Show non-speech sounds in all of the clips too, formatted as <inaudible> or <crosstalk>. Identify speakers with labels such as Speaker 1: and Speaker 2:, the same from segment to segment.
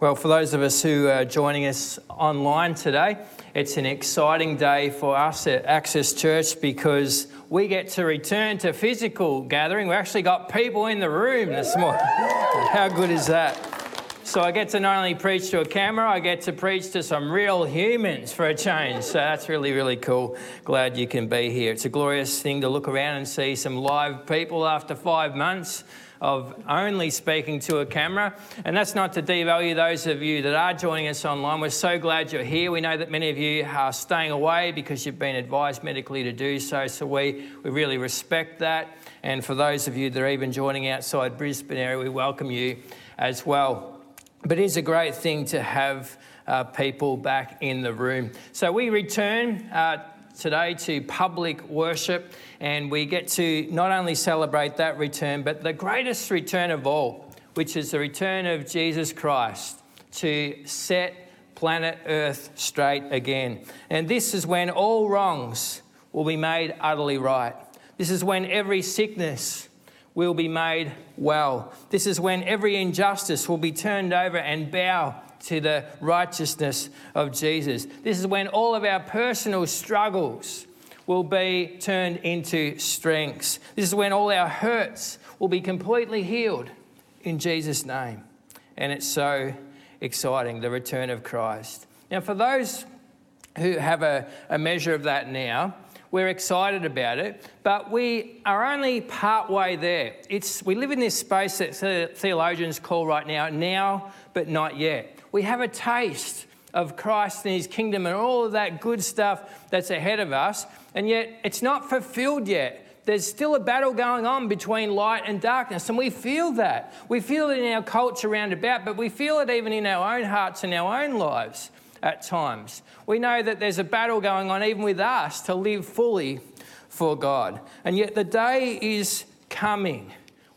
Speaker 1: Well, for those of us who are joining us online today, it's an exciting day for us at Access Church because we get to return to physical gathering. We actually got people in the room this morning. <laughs> How good is that? So I get to not only preach to a camera, I get to preach to some real humans for a change. So that's really, really cool. Glad you can be here. It's a glorious thing to look around and see some live people after five months of only speaking to a camera. And that's not to devalue those of you that are joining us online. We're so glad you're here. We know that many of you are staying away because you've been advised medically to do so. So we, we really respect that. And for those of you that are even joining outside Brisbane area, we welcome you as well. But it is a great thing to have uh, people back in the room. So we return uh, today to public worship, and we get to not only celebrate that return, but the greatest return of all, which is the return of Jesus Christ to set planet Earth straight again. And this is when all wrongs will be made utterly right. This is when every sickness will be made well. This is when every injustice will be turned over and bow to the righteousness of Jesus. This is when all of our personal struggles will be turned into strengths. This is when all our hurts will be completely healed in Jesus' name. And it's so exciting, the return of Christ. Now, for those who have a, a measure of that now, we're excited about it, but we are only part way there. It's, we live in this space that theologians call right now, now but not yet we have a taste of Christ and his kingdom and all of that good stuff that's ahead of us, and yet it's not fulfilled yet. There's still a battle going on between light and darkness, and we feel that. We feel it in our culture round about, but we feel it even in our own hearts and our own lives at times. We know that there's a battle going on even with us to live fully for God. And yet the day is coming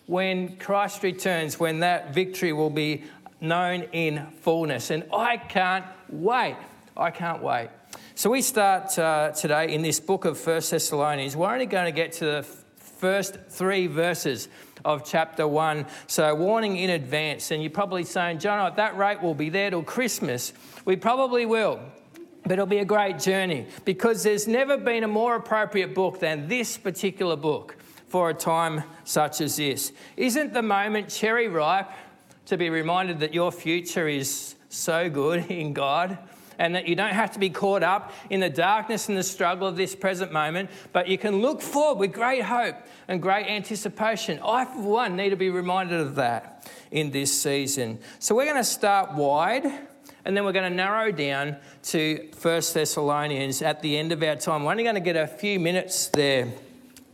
Speaker 1: when Christ returns, when that victory will be known in fullness. And I can't wait. I can't wait. So we start uh, today in this book of First Thessalonians. We're only going to get to the first three verses of chapter 1. So, warning in advance. And you're probably saying, John, at that rate, we'll be there till Christmas. We probably will. But it'll be a great journey because there's never been a more appropriate book than this particular book for a time such as this. Isn't the moment cherry ripe to be reminded that your future is so good <laughs> in God and that you don't have to be caught up in the darkness and the struggle of this present moment, but you can look forward with great hope and great anticipation. I, for one, need to be reminded of that in this season. So we're going to start wide. And then we're going to narrow down to 1 Thessalonians at the end of our time. We're only going to get a few minutes there,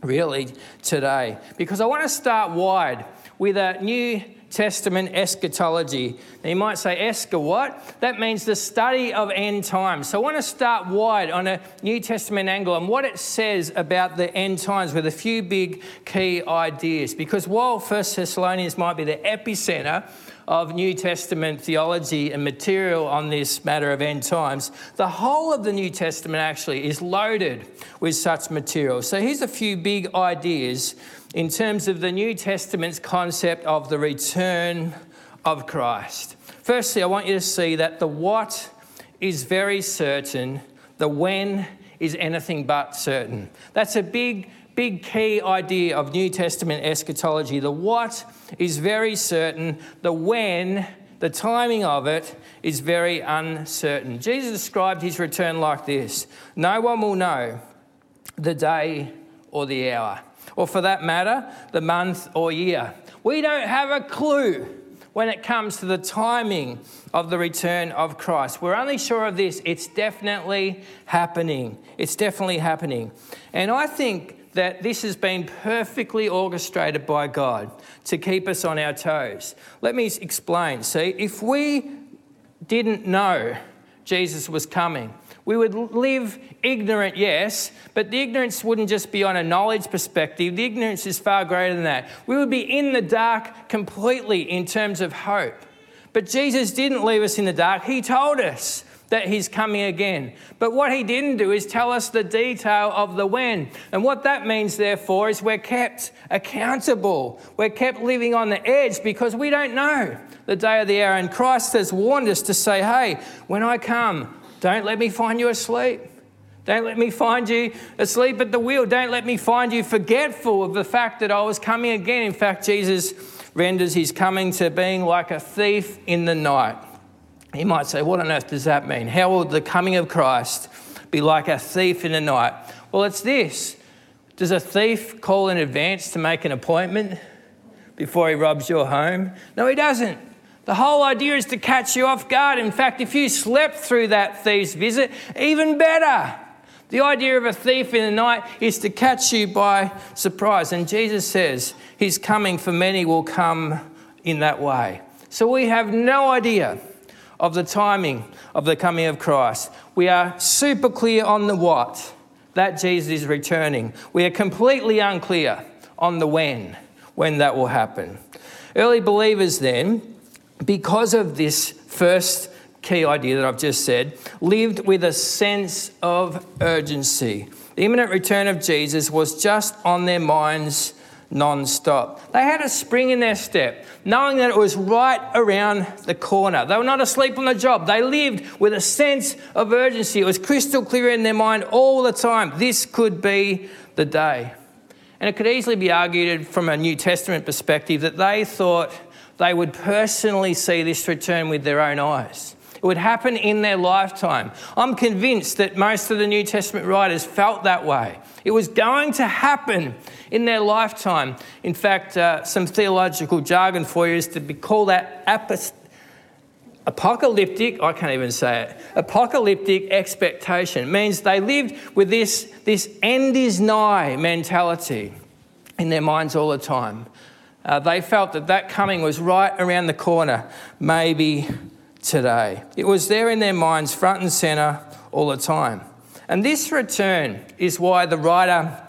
Speaker 1: really, today, because I want to start wide with a new Testament eschatology. Now you might say, Esca what? That means the study of end times. So I want to start wide on a New Testament angle and what it says about the end times with a few big key ideas. Because while First Thessalonians might be the epicenter of New Testament theology and material on this matter of end times, the whole of the New Testament actually is loaded with such material. So here's a few big ideas in terms of the New Testament's concept of the return of Christ. Firstly, I want you to see that the what is very certain, the when is anything but certain. That's a big, big key idea of New Testament eschatology. The what is very certain, the when, the timing of it, is very uncertain. Jesus described his return like this No one will know the day or the hour or for that matter, the month or year. We don't have a clue when it comes to the timing of the return of Christ. We're only sure of this it's definitely happening. It's definitely happening. And I think that this has been perfectly orchestrated by God to keep us on our toes. Let me explain. See, if we didn't know Jesus was coming, we would live ignorant, yes, but the ignorance wouldn't just be on a knowledge perspective. The ignorance is far greater than that. We would be in the dark completely in terms of hope. But Jesus didn't leave us in the dark. He told us that he's coming again. But what he didn't do is tell us the detail of the when. And what that means, therefore, is we're kept accountable. We're kept living on the edge because we don't know the day of the hour. And Christ has warned us to say, hey, when I come, don't let me find you asleep. Don't let me find you asleep at the wheel. Don't let me find you forgetful of the fact that I was coming again. In fact, Jesus renders his coming to being like a thief in the night. You might say, What on earth does that mean? How will the coming of Christ be like a thief in the night? Well, it's this Does a thief call in advance to make an appointment before he robs your home? No, he doesn't. The whole idea is to catch you off guard. In fact, if you slept through that thief's visit, even better. The idea of a thief in the night is to catch you by surprise. And Jesus says his coming for many will come in that way. So we have no idea of the timing of the coming of Christ. We are super clear on the what, that Jesus is returning. We are completely unclear on the when, when that will happen. Early believers, then, because of this first key idea that I've just said, lived with a sense of urgency. The imminent return of Jesus was just on their minds non stop. They had a spring in their step, knowing that it was right around the corner. They were not asleep on the job. They lived with a sense of urgency. It was crystal clear in their mind all the time. This could be the day. And it could easily be argued from a New Testament perspective that they thought they would personally see this return with their own eyes. It would happen in their lifetime. I'm convinced that most of the New Testament writers felt that way. It was going to happen in their lifetime. In fact, uh, some theological jargon for you is to be called that apost- apocalyptic, I can't even say it, apocalyptic expectation. It means they lived with this, this end is nigh mentality in their minds all the time. Uh, they felt that that coming was right around the corner, maybe today. It was there in their minds, front and centre, all the time. And this return is why the writer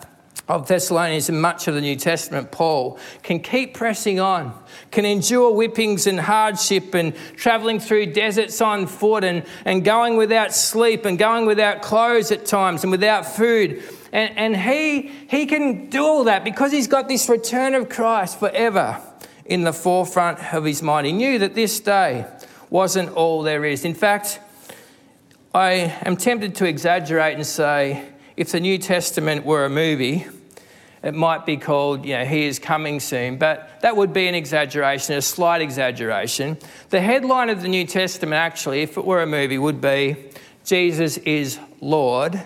Speaker 1: of Thessalonians and much of the New Testament, Paul, can keep pressing on, can endure whippings and hardship and travelling through deserts on foot and, and going without sleep and going without clothes at times and without food. And, and he, he can do all that because he's got this return of Christ forever in the forefront of his mind. He knew that this day wasn't all there is. In fact, I am tempted to exaggerate and say if the New Testament were a movie, it might be called, you know, He is Coming Soon, but that would be an exaggeration, a slight exaggeration. The headline of the New Testament, actually, if it were a movie, would be Jesus is Lord.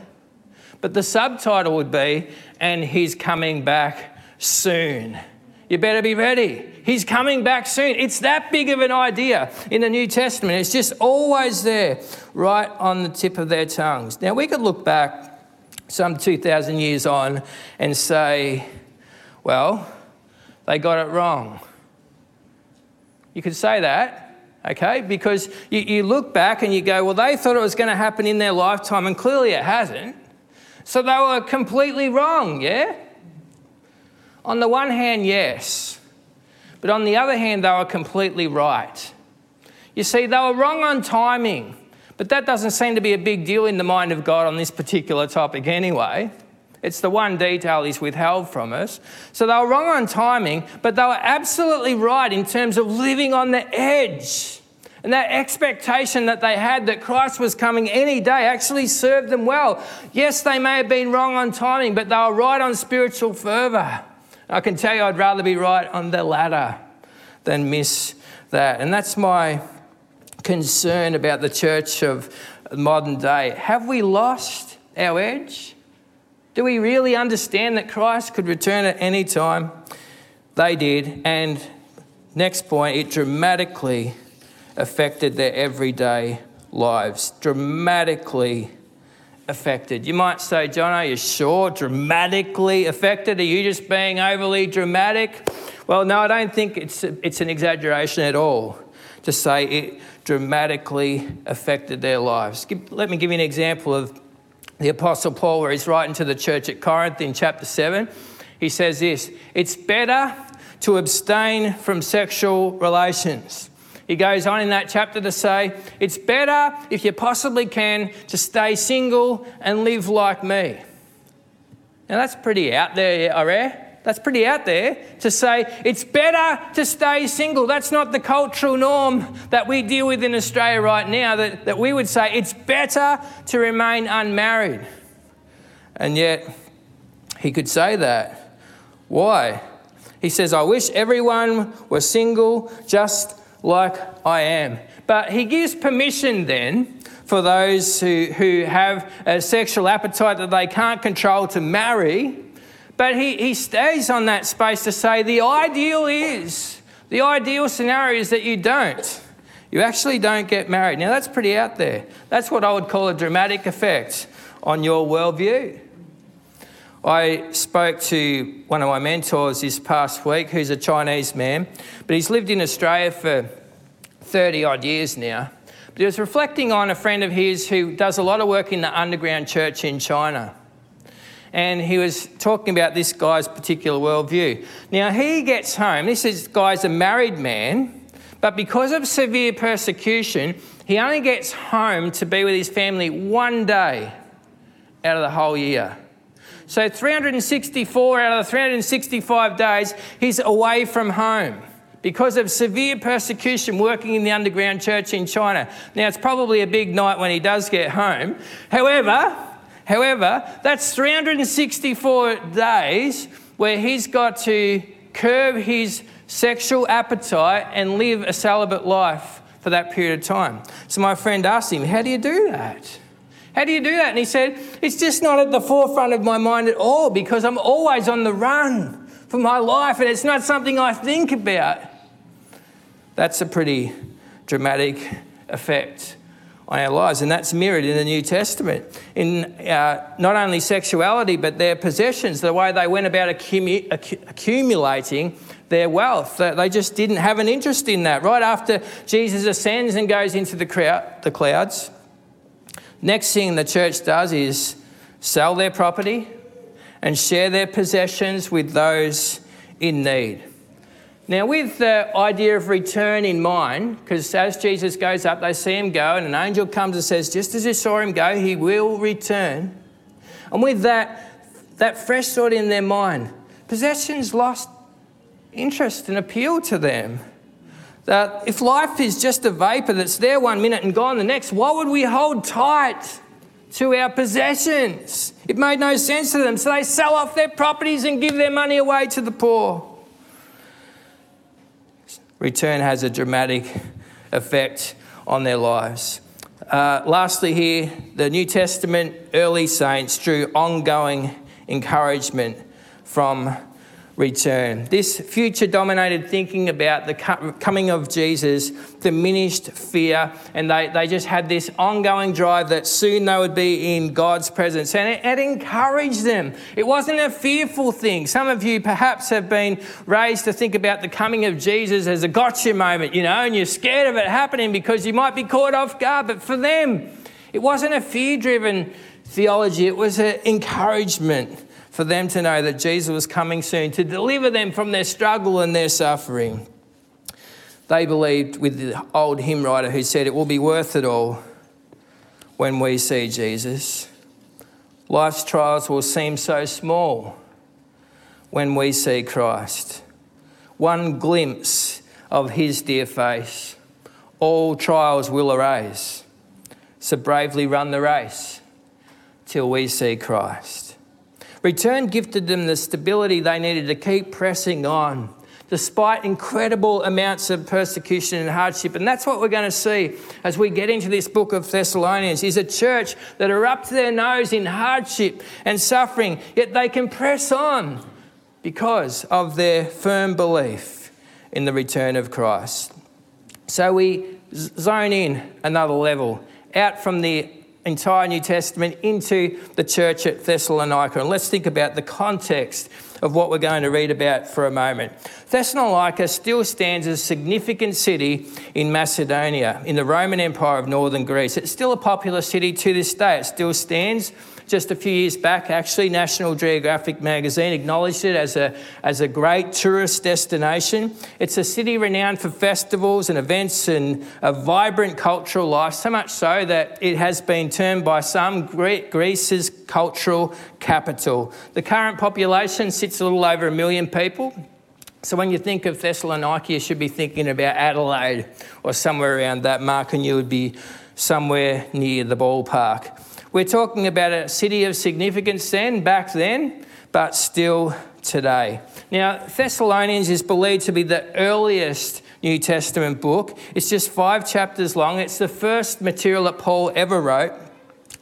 Speaker 1: But the subtitle would be, and He's coming back soon. You better be ready. He's coming back soon. It's that big of an idea in the New Testament. It's just always there, right on the tip of their tongues. Now, we could look back some 2,000 years on and say, well, they got it wrong. You could say that, okay? Because you, you look back and you go, well, they thought it was going to happen in their lifetime, and clearly it hasn't. So they were completely wrong, yeah? On the one hand, yes. But on the other hand, they were completely right. You see, they were wrong on timing, but that doesn't seem to be a big deal in the mind of God on this particular topic anyway. It's the one detail he's withheld from us. So they were wrong on timing, but they were absolutely right in terms of living on the edge. And that expectation that they had that Christ was coming any day actually served them well. Yes, they may have been wrong on timing, but they were right on spiritual fervour. I can tell you I'd rather be right on the latter than miss that. And that's my concern about the church of modern day. Have we lost our edge? Do we really understand that Christ could return at any time? They did. And next point, it dramatically affected their everyday lives. Dramatically affected. You might say, John, are you sure? Dramatically affected? Are you just being overly dramatic? Well, no, I don't think it's, it's an exaggeration at all to say it dramatically affected their lives. Let me give you an example of the Apostle Paul, where he's writing to the church at Corinth in chapter 7. He says this It's better to abstain from sexual relations He goes on in that chapter to say, It's better, if you possibly can, to stay single and live like me. Now, that's pretty out there, Arare. That's pretty out there to say it's better to stay single. That's not the cultural norm that we deal with in Australia right now, that, that we would say it's better to remain unmarried. And yet, he could say that. Why? He says, I wish everyone were single just like I am. But he gives permission then for those who, who have a sexual appetite that they can't control to marry but he, he stays on that space to say the ideal is, the ideal scenario is that you don't. You actually don't get married. Now, that's pretty out there. That's what I would call a dramatic effect on your worldview. I spoke to one of my mentors this past week who's a Chinese man, but he's lived in Australia for 30 odd years now. But he was reflecting on a friend of his who does a lot of work in the underground church in China and he was talking about this guy's particular worldview. Now, he gets home, this is, guy's a married man, but because of severe persecution, he only gets home to be with his family one day out of the whole year. So, 364 out of the 365 days, he's away from home because of severe persecution working in the underground church in China. Now, it's probably a big night when he does get home. However, However, that's 364 days where he's got to curb his sexual appetite and live a celibate life for that period of time. So my friend asked him, How do you do that? How do you do that? And he said, It's just not at the forefront of my mind at all because I'm always on the run for my life and it's not something I think about. That's a pretty dramatic effect on our lives, and that's mirrored in the New Testament. In uh, not only sexuality, but their possessions, the way they went about accumu- accumulating their wealth. They just didn't have an interest in that. Right after Jesus ascends and goes into the, crowd, the clouds, next thing the church does is sell their property and share their possessions with those in need. Now, with the idea of return in mind, because as Jesus goes up, they see him go, and an angel comes and says, Just as you saw him go, he will return. And with that, that fresh thought in their mind, possessions lost interest and appeal to them. That if life is just a vapor that's there one minute and gone the next, why would we hold tight to our possessions? It made no sense to them. So they sell off their properties and give their money away to the poor return has a dramatic effect on their lives. Uh, lastly, here, the New Testament early saints drew ongoing encouragement from return. This future dominated thinking about the coming of Jesus diminished fear, and they, they just had this ongoing drive that soon they would be in God's presence. And it, it encouraged them. It wasn't a fearful thing. Some of you perhaps have been raised to think about the coming of Jesus as a gotcha moment, you know, and you're scared of it happening because you might be caught off guard. But for them, it wasn't a fear driven theology, it was an encouragement for them to know that Jesus was coming soon to deliver them from their struggle and their suffering. They believed with the old hymn writer who said, It will be worth it all when we see Jesus. Life's trials will seem so small when we see Christ. One glimpse of his dear face, all trials will erase. So bravely run the race till we see Christ. Return gifted them the stability they needed to keep pressing on despite incredible amounts of persecution and hardship. And that's what we're going to see as we get into this book of Thessalonians is a church that are up to their nose in hardship and suffering, yet they can press on because of their firm belief in the return of Christ. So we zone in another level out from the entire New Testament into the church at Thessalonica. And let's think about the context of what we're going to read about for a moment. Thessalonica still stands as a significant city in Macedonia, in the Roman Empire of northern Greece. It's still a popular city to this day. It still stands just a few years back, actually. National Geographic magazine acknowledged it as a, as a great tourist destination. It's a city renowned for festivals and events and a vibrant cultural life, so much so that it has been termed by some Greece's cultural capital. The current population sits a little over a million people. So when you think of Thessaloniki, you should be thinking about Adelaide or somewhere around that mark, and you would be somewhere near the ballpark. We're talking about a city of significance then, back then, but still today. Now, Thessalonians is believed to be the earliest New Testament book. It's just five chapters long. It's the first material that Paul ever wrote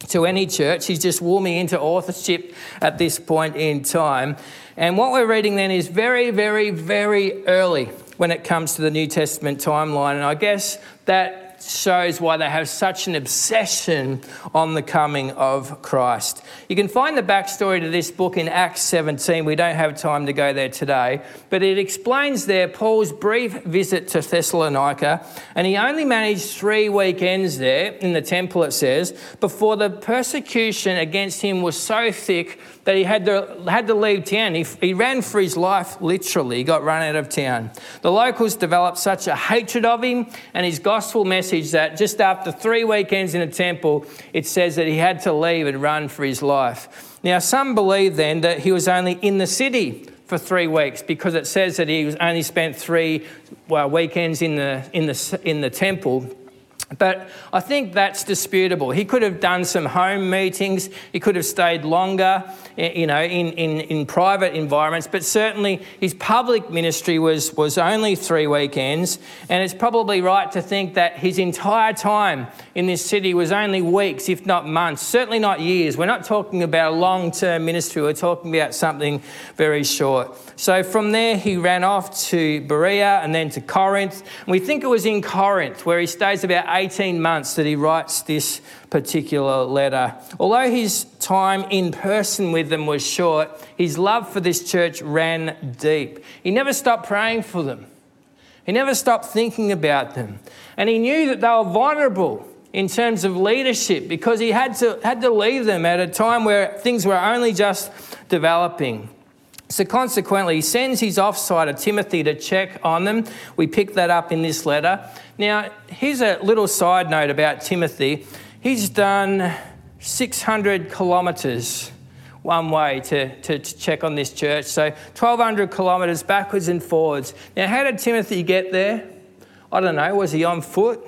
Speaker 1: to any church. He's just warming into authorship at this point in time. And what we're reading then is very, very, very early when it comes to the New Testament timeline. And I guess that shows why they have such an obsession on the coming of Christ. You can find the backstory to this book in Acts 17. We don't have time to go there today, but it explains there Paul's brief visit to Thessalonica, and he only managed three weekends there in the temple, it says, before the persecution against him was so thick that he had to, had to leave town. He, he ran for his life, literally. He got run out of town. The locals developed such a hatred of him and his gospel message that just after three weekends in a temple, it says that he had to leave and run for his life. Now, some believe then that he was only in the city for three weeks because it says that he was only spent three well, weekends in the, in, the, in the temple. But I think that's disputable. He could have done some home meetings, he could have stayed longer, eh, you know, in, in, in private environments, but certainly his public ministry was, was only three weekends, and it's probably right to think that his entire time in this city was only weeks, if not months, certainly not years. We're not talking about a long term ministry, we're talking about something very short. So from there, he ran off to Berea and then to Corinth. We think it was in Corinth where he stays about 18 months that he writes this particular letter. Although his time in person with them was short, his love for this church ran deep. He never stopped praying for them, he never stopped thinking about them. And he knew that they were vulnerable in terms of leadership because he had to, had to leave them at a time where things were only just developing. So, consequently, he sends his offsider Timothy to check on them. We pick that up in this letter. Now, here's a little side note about Timothy. He's done 600 kilometres one way to, to, to, check on this church. So 1,200 kilometres backwards and forwards. Now, how did Timothy get there? I don't know. Was he on foot?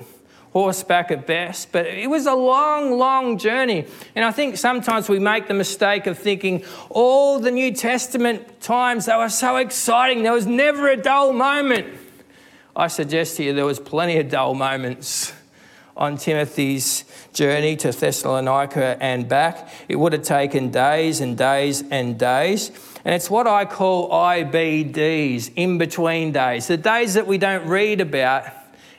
Speaker 1: Horseback at best, but it was a long, long journey. And I think sometimes we make the mistake of thinking all the New Testament times they were so exciting, there was never a dull moment. I suggest to you there was plenty of dull moments on Timothy's journey to Thessalonica and back. It would have taken days and days and days. And it's what I call IBDs, in between days, the days that we don't read about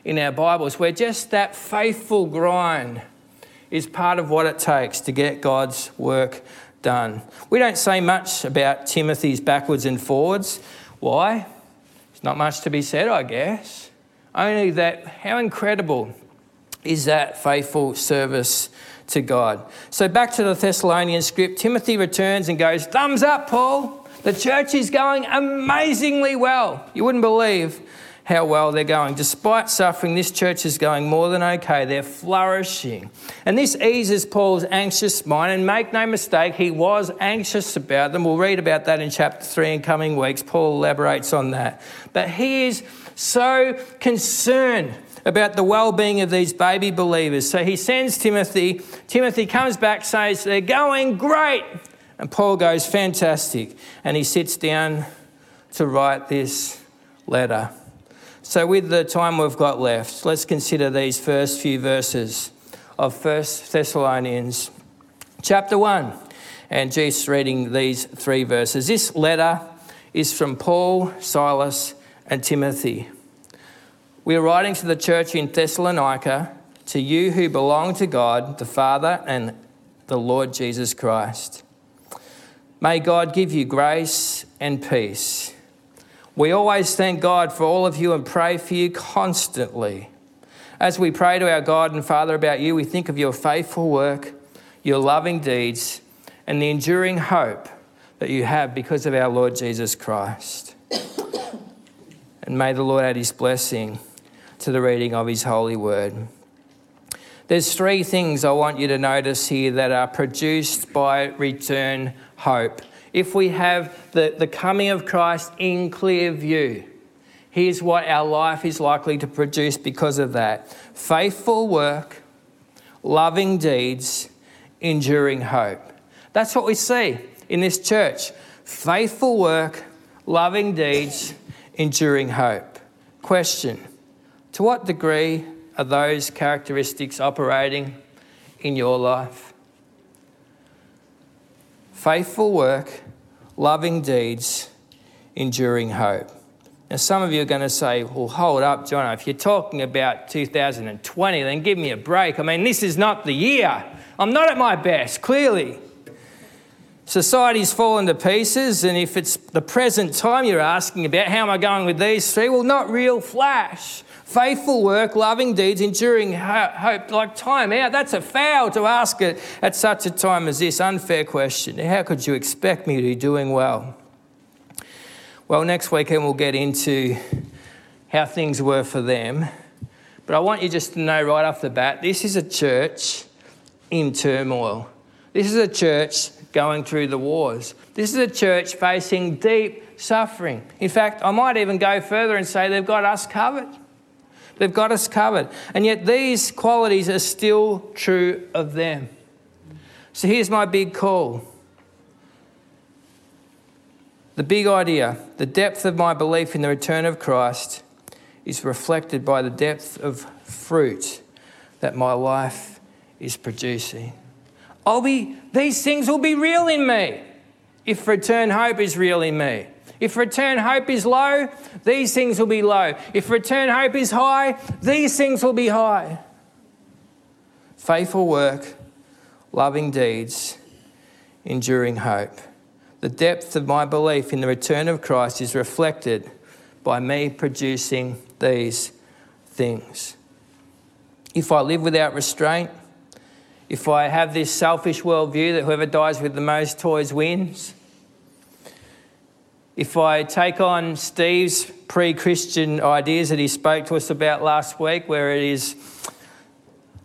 Speaker 1: in our Bibles, where just that faithful grind is part of what it takes to get God's work done. We don't say much about Timothy's backwards and forwards. Why? There's not much to be said, I guess. Only that how incredible is that faithful service to God. So back to the Thessalonian script, Timothy returns and goes, Thumbs up, Paul. The church is going amazingly well. You wouldn't believe how well they're going. Despite suffering, this church is going more than okay. They're flourishing. And this eases Paul's anxious mind. And make no mistake, he was anxious about them. We'll read about that in chapter 3 in coming weeks. Paul elaborates on that. But he is so concerned about the well being of these baby believers. So he sends Timothy. Timothy comes back, says, They're going great. And Paul goes, Fantastic. And he sits down to write this letter. So, with the time we've got left, let's consider these first few verses of 1 Thessalonians chapter 1. And just reading these three verses. This letter is from Paul, Silas, and Timothy. We are writing to the church in Thessalonica, to you who belong to God, the Father, and the Lord Jesus Christ. May God give you grace and peace we always thank God for all of you and pray for you constantly. As we pray to our God and Father about you, we think of your faithful work, your loving deeds, and the enduring hope that you have because of our Lord Jesus Christ. <coughs> and may the Lord add his blessing to the reading of his holy word. There's three things I want you to notice here that are produced by return hope. If we have the, the coming of Christ in clear view, here's what our life is likely to produce because of that faithful work, loving deeds, enduring hope. That's what we see in this church faithful work, loving deeds, enduring hope. Question To what degree are those characteristics operating in your life? Faithful work, loving deeds, enduring hope. Now, some of you are going to say, well, hold up, John, if you're talking about 2020, then give me a break. I mean, this is not the year. I'm not at my best, clearly. Society's fallen to pieces, and if it's the present time you're asking about, how am I going with these three? Well, not real flash. Faithful work, loving deeds, enduring hope, like time out. That's a foul to ask it at such a time as this. Unfair question. How could you expect me to be doing well? Well, next weekend we'll get into how things were for them. But I want you just to know right off the bat this is a church in turmoil. This is a church going through the wars. This is a church facing deep suffering. In fact, I might even go further and say they've got us covered. They've got us covered. And yet these qualities are still true of them. So here's my big call. The big idea, the depth of my belief in the return of Christ is reflected by the depth of fruit that my life is producing. I'll be, these things will be real in me if return hope is real in me. If return hope is low, these things will be low. If return hope is high, these things will be high. Faithful work, loving deeds, enduring hope. The depth of my belief in the return of Christ is reflected by me producing these things. If I live without restraint, if I have this selfish worldview that whoever dies with the most toys wins, if I take on Steve's pre Christian ideas that he spoke to us about last week, where it is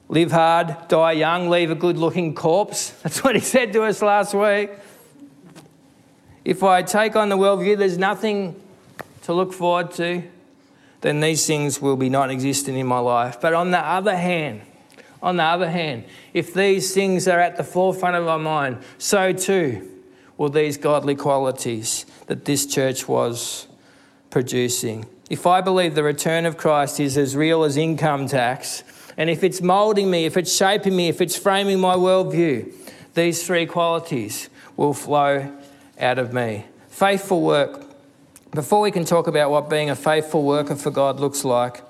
Speaker 1: live hard, die young, leave a good looking corpse, <laughs> that's what he said to us last week. If I take on the worldview, there's nothing to look forward to, then these things will be non existent in my life. But on the other hand, on the other hand, if these things are at the forefront of my mind, so too will these godly qualities that this church was producing. If I believe the return of Christ is as real as income tax, and if it's moulding me, if it's shaping me, if it's framing my worldview, these three qualities will flow out of me. Faithful work. Before we can talk about what being a faithful worker for God looks like,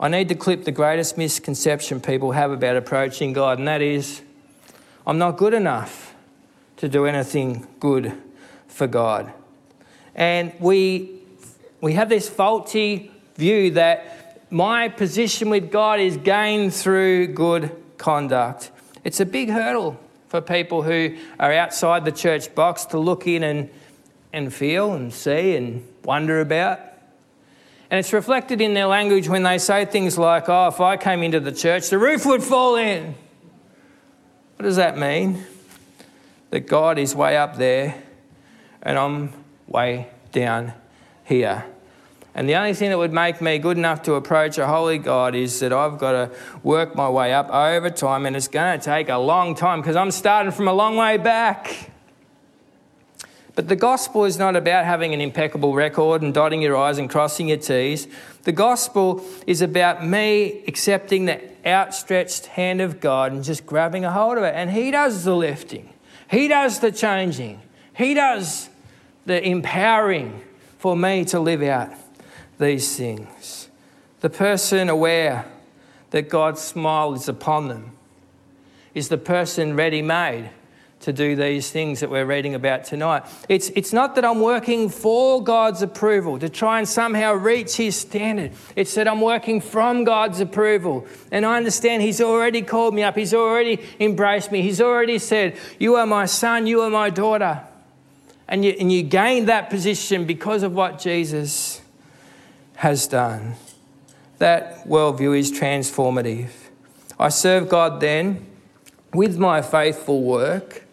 Speaker 1: I need to clip the greatest misconception people have about approaching God, and that is I'm not good enough to do anything good for God. And we, we have this faulty view that my position with God is gained through good conduct. It's a big hurdle for people who are outside the church box to look in and, and feel and see and wonder about. And it's reflected in their language when they say things like, Oh, if I came into the church, the roof would fall in. What does that mean? That God is way up there and I'm way down here. And the only thing that would make me good enough to approach a holy God is that I've got to work my way up over time, and it's going to take a long time because I'm starting from a long way back. But the gospel is not about having an impeccable record and dotting your I's and crossing your T's. The gospel is about me accepting the outstretched hand of God and just grabbing a hold of it. And He does the lifting, He does the changing, He does the empowering for me to live out these things. The person aware that God's smile is upon them is the person ready made to do these things that we're reading about tonight. It's, it's not that I'm working for God's approval to try and somehow reach His standard. It's that I'm working from God's approval. And I understand He's already called me up, He's already embraced me, He's already said, You are my son, you are my daughter. And you, and you gain that position because of what Jesus has done. That worldview is transformative. I serve God then with my faithful work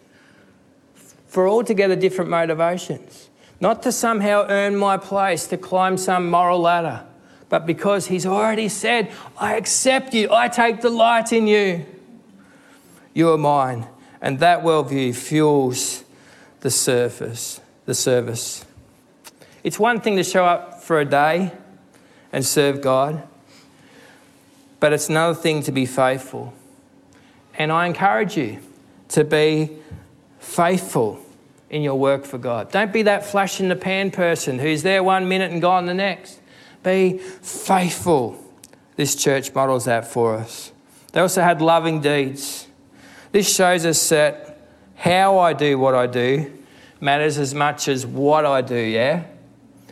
Speaker 1: for altogether different motivations. Not to somehow earn my place, to climb some moral ladder, but because He's already said, I accept you, I take delight in you. You are mine. And that worldview fuels the surface, the service. It's one thing to show up for a day and serve God, but it's another thing to be faithful. And I encourage you to be faithful in your work for God. Don't be that flash in the pan person who's there one minute and gone the next. Be faithful. This church models that for us. They also had loving deeds. This shows us that how I do what I do matters as much as what I do, yeah?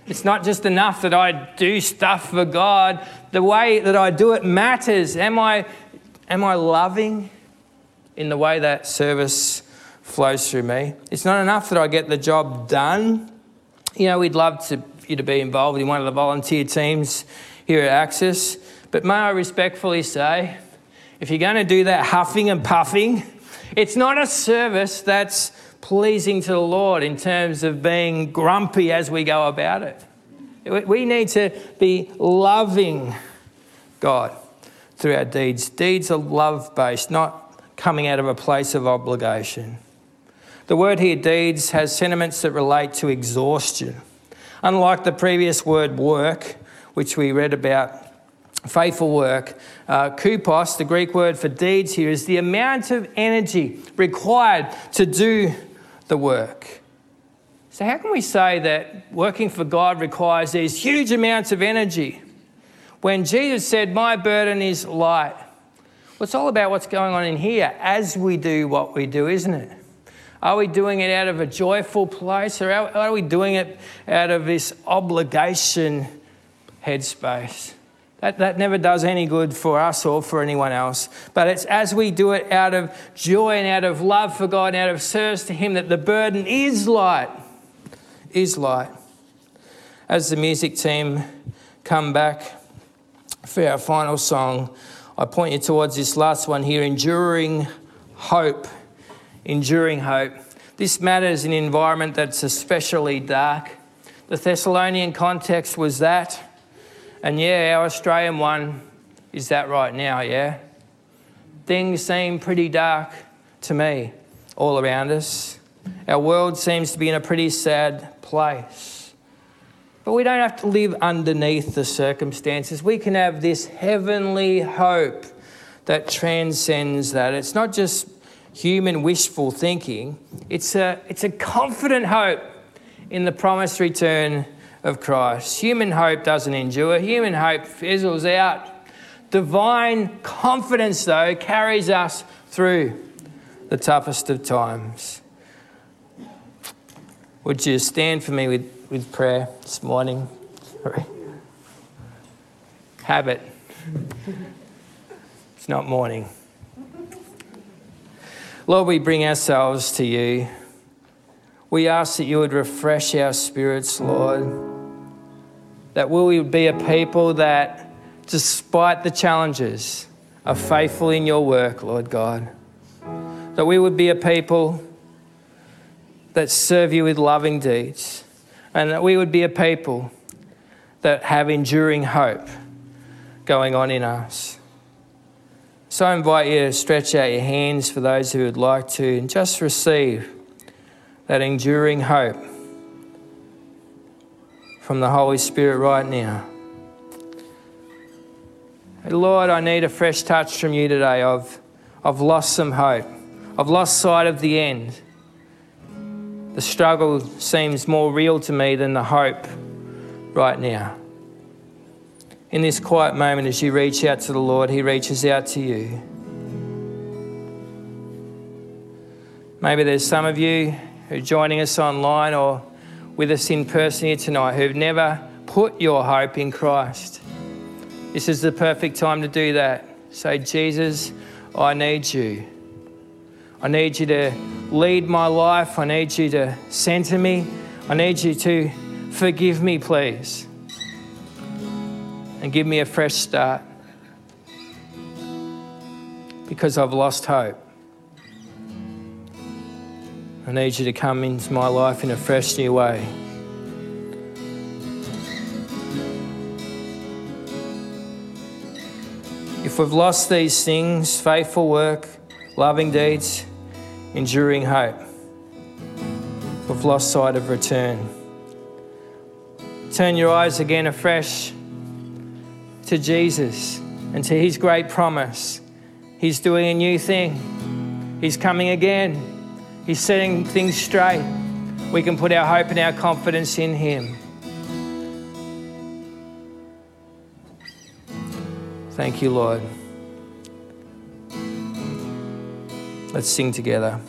Speaker 1: It's not just enough that I do stuff for God. The way that I do it matters. Am I, am I loving in the way that service flows through me? It's not enough that I get the job done. You know, we'd love to, you to be involved in one of the volunteer teams here at Access. But may I respectfully say, if you're going to do that huffing and puffing, it's not a service that's pleasing to the Lord in terms of being grumpy as we go about it. We need to be loving God through our deeds. Deeds are love based, not coming out of a place of obligation. The word here, deeds, has sentiments that relate to exhaustion. Unlike the previous word, work, which we read about, faithful work, uh, the Greek word for deeds here, is the amount of energy required to do the work. So, how can we say that working for God requires these huge amounts of energy when Jesus said, My burden is light? Well, it's all about what's going on in here as we do what we do, isn't it? Are we doing it out of a joyful place or are we doing it out of this obligation headspace? That, that never does any good for us or for anyone else. But it's as we do it out of joy and out of love for God and out of service to Him that the burden is light. Is light. As the music team come back for our final song, I point you towards this last one here enduring hope. Enduring hope. This matters in an environment that's especially dark. The Thessalonian context was that. And yeah, our Australian one is that right now, yeah? Things seem pretty dark to me all around us. Our world seems to be in a pretty sad place. But we don't have to live underneath the circumstances. We can have this heavenly hope that transcends that. It's not just human wishful thinking, it's a, it's a confident hope in the promised return of Christ. Human hope doesn't endure, human hope fizzles out. Divine confidence, though, carries us through the toughest of times. Would you stand for me with, with prayer this morning? Sorry. Habit. It's not morning. Lord, we bring ourselves to you. We ask that you would refresh our spirits, Lord that we would be a people that, despite the challenges, are faithful in your work, Lord God. That we would be a people that serve you with loving deeds, and that we would be a people that have enduring hope going on in us. So I invite you to stretch out your hands for those who would like to and just receive that enduring hope from the Holy Spirit right now. Lord, I need a fresh touch from you today. I've, I've lost some hope. I've lost sight of the end. The struggle seems more real to me than the hope right now. In this quiet moment, as you reach out to the Lord, He reaches out to you. Maybe there's some of you who are joining us online or with us in person here tonight who've never put your hope in Christ. This is the perfect time to do that. Say, Jesus, I need you. I need you to lead my life. I need you to center me. I need you to forgive me, please. And give me a fresh start. Because I've lost hope. I need you to come into my life in a fresh new way. If we've lost these things faithful work, loving deeds, enduring hope we've lost sight of return. Turn your eyes again afresh to Jesus and to his great promise. He's doing a new thing, he's coming again. He's setting things straight. We can put our hope and our confidence in Him. Thank you, Lord. Let's sing together.